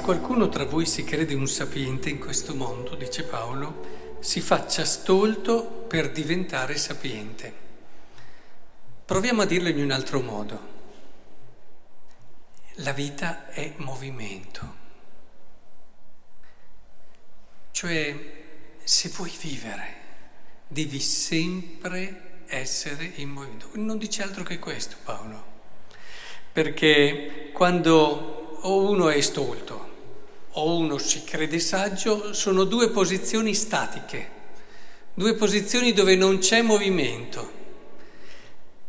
qualcuno tra voi si crede un sapiente in questo mondo, dice Paolo, si faccia stolto per diventare sapiente. Proviamo a dirlo in un altro modo. La vita è movimento. Cioè, se vuoi vivere, devi sempre essere in movimento. Non dice altro che questo Paolo, perché quando o uno è stolto o uno si crede saggio, sono due posizioni statiche, due posizioni dove non c'è movimento.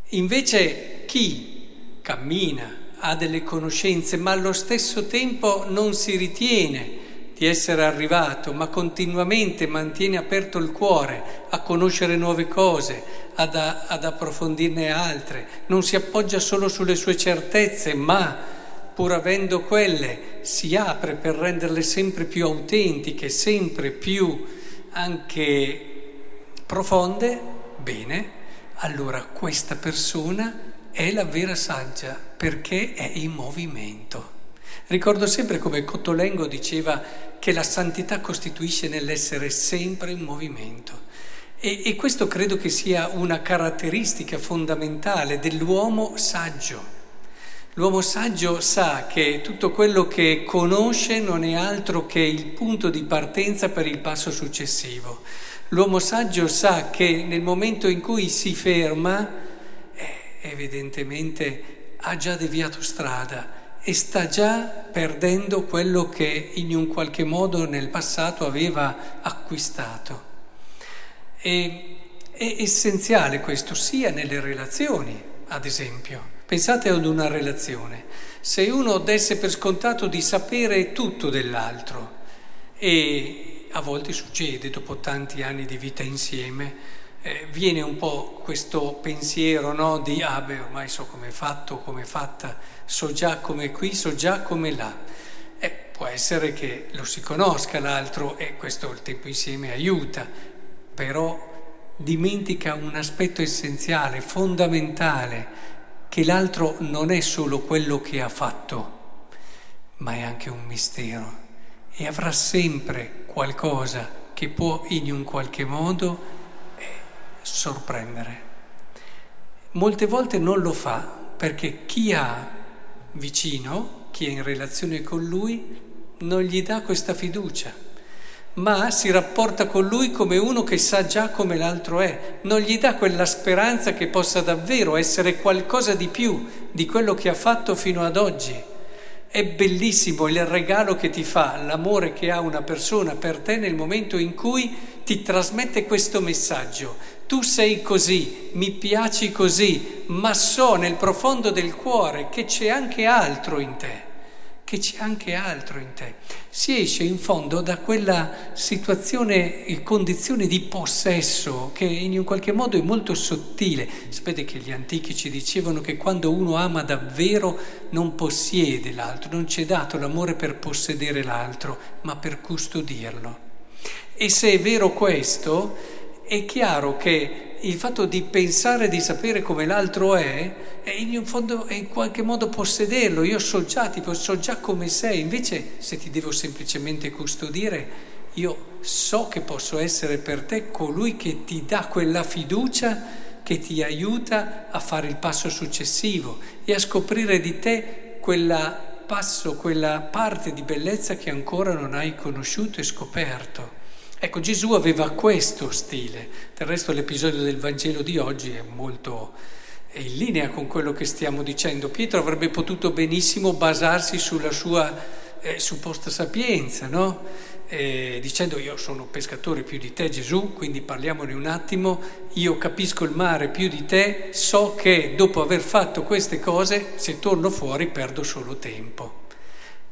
Invece chi cammina, ha delle conoscenze, ma allo stesso tempo non si ritiene di essere arrivato, ma continuamente mantiene aperto il cuore a conoscere nuove cose, ad, ad approfondirne altre, non si appoggia solo sulle sue certezze, ma pur avendo quelle si apre per renderle sempre più autentiche, sempre più anche profonde, bene, allora questa persona è la vera saggia perché è in movimento. Ricordo sempre come Cottolengo diceva che la santità costituisce nell'essere sempre in movimento. E, e questo credo che sia una caratteristica fondamentale dell'uomo saggio. L'uomo saggio sa che tutto quello che conosce non è altro che il punto di partenza per il passo successivo. L'uomo saggio sa che nel momento in cui si ferma, eh, evidentemente ha già deviato strada e sta già perdendo quello che in un qualche modo nel passato aveva acquistato. E, è essenziale questo sia nelle relazioni, ad esempio. Pensate ad una relazione. Se uno desse per scontato di sapere tutto dell'altro, e a volte succede dopo tanti anni di vita insieme, eh, viene un po' questo pensiero no, di ah beh ormai so come è fatto, come è fatta, so già come qui, so già come là. Eh, può essere che lo si conosca l'altro e questo il tempo insieme aiuta, però dimentica un aspetto essenziale, fondamentale, che l'altro non è solo quello che ha fatto, ma è anche un mistero e avrà sempre qualcosa che può in un qualche modo sorprendere. Molte volte non lo fa perché chi ha vicino, chi è in relazione con lui, non gli dà questa fiducia, ma si rapporta con lui come uno che sa già come l'altro è, non gli dà quella speranza che possa davvero essere qualcosa di più di quello che ha fatto fino ad oggi. È bellissimo il regalo che ti fa l'amore che ha una persona per te nel momento in cui ti trasmette questo messaggio. Tu sei così, mi piaci così, ma so nel profondo del cuore che c'è anche altro in te, che c'è anche altro in te. Si esce in fondo da quella situazione e condizione di possesso che in un qualche modo è molto sottile. Sapete che gli antichi ci dicevano che quando uno ama davvero non possiede l'altro, non ci è dato l'amore per possedere l'altro, ma per custodirlo. E se è vero questo, è chiaro che il fatto di pensare di sapere come l'altro è, è in fondo è in qualche modo possederlo, io so già, tipo, so già come sei, invece se ti devo semplicemente custodire, io so che posso essere per te colui che ti dà quella fiducia che ti aiuta a fare il passo successivo e a scoprire di te quella passo, quella parte di bellezza che ancora non hai conosciuto e scoperto. Ecco, Gesù aveva questo stile, del resto l'episodio del Vangelo di oggi è molto è in linea con quello che stiamo dicendo. Pietro avrebbe potuto benissimo basarsi sulla sua eh, supposta sapienza, no? eh, dicendo io sono pescatore più di te Gesù, quindi parliamone un attimo, io capisco il mare più di te, so che dopo aver fatto queste cose, se torno fuori perdo solo tempo.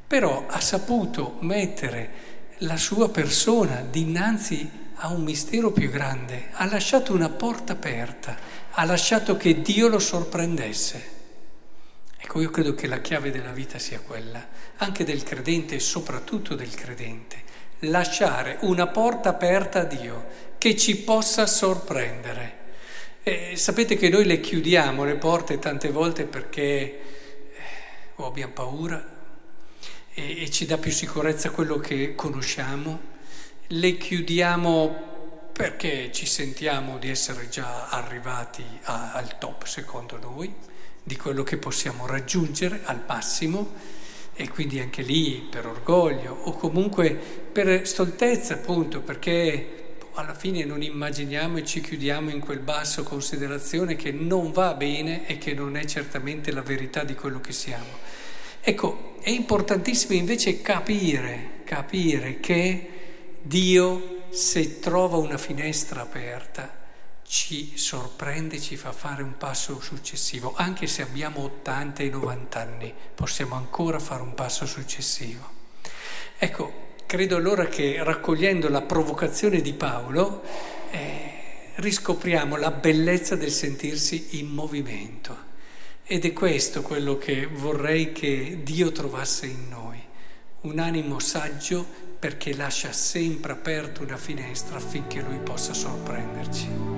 Però ha saputo mettere la sua persona dinanzi a un mistero più grande, ha lasciato una porta aperta, ha lasciato che Dio lo sorprendesse. Ecco, io credo che la chiave della vita sia quella, anche del credente e soprattutto del credente, lasciare una porta aperta a Dio che ci possa sorprendere. E sapete che noi le chiudiamo le porte tante volte perché eh, o abbiamo paura e, e ci dà più sicurezza quello che conosciamo, le chiudiamo perché ci sentiamo di essere già arrivati a, al top secondo noi, di quello che possiamo raggiungere al massimo e quindi anche lì per orgoglio o comunque per stoltezza appunto perché alla fine non immaginiamo e ci chiudiamo in quel basso considerazione che non va bene e che non è certamente la verità di quello che siamo. Ecco, è importantissimo invece capire, capire che Dio se trova una finestra aperta, ci sorprende, ci fa fare un passo successivo. Anche se abbiamo 80 e 90 anni, possiamo ancora fare un passo successivo. Ecco, credo allora che raccogliendo la provocazione di Paolo, eh, riscopriamo la bellezza del sentirsi in movimento. Ed è questo quello che vorrei che Dio trovasse in noi, un animo saggio perché lascia sempre aperta una finestra affinché lui possa sorprenderci.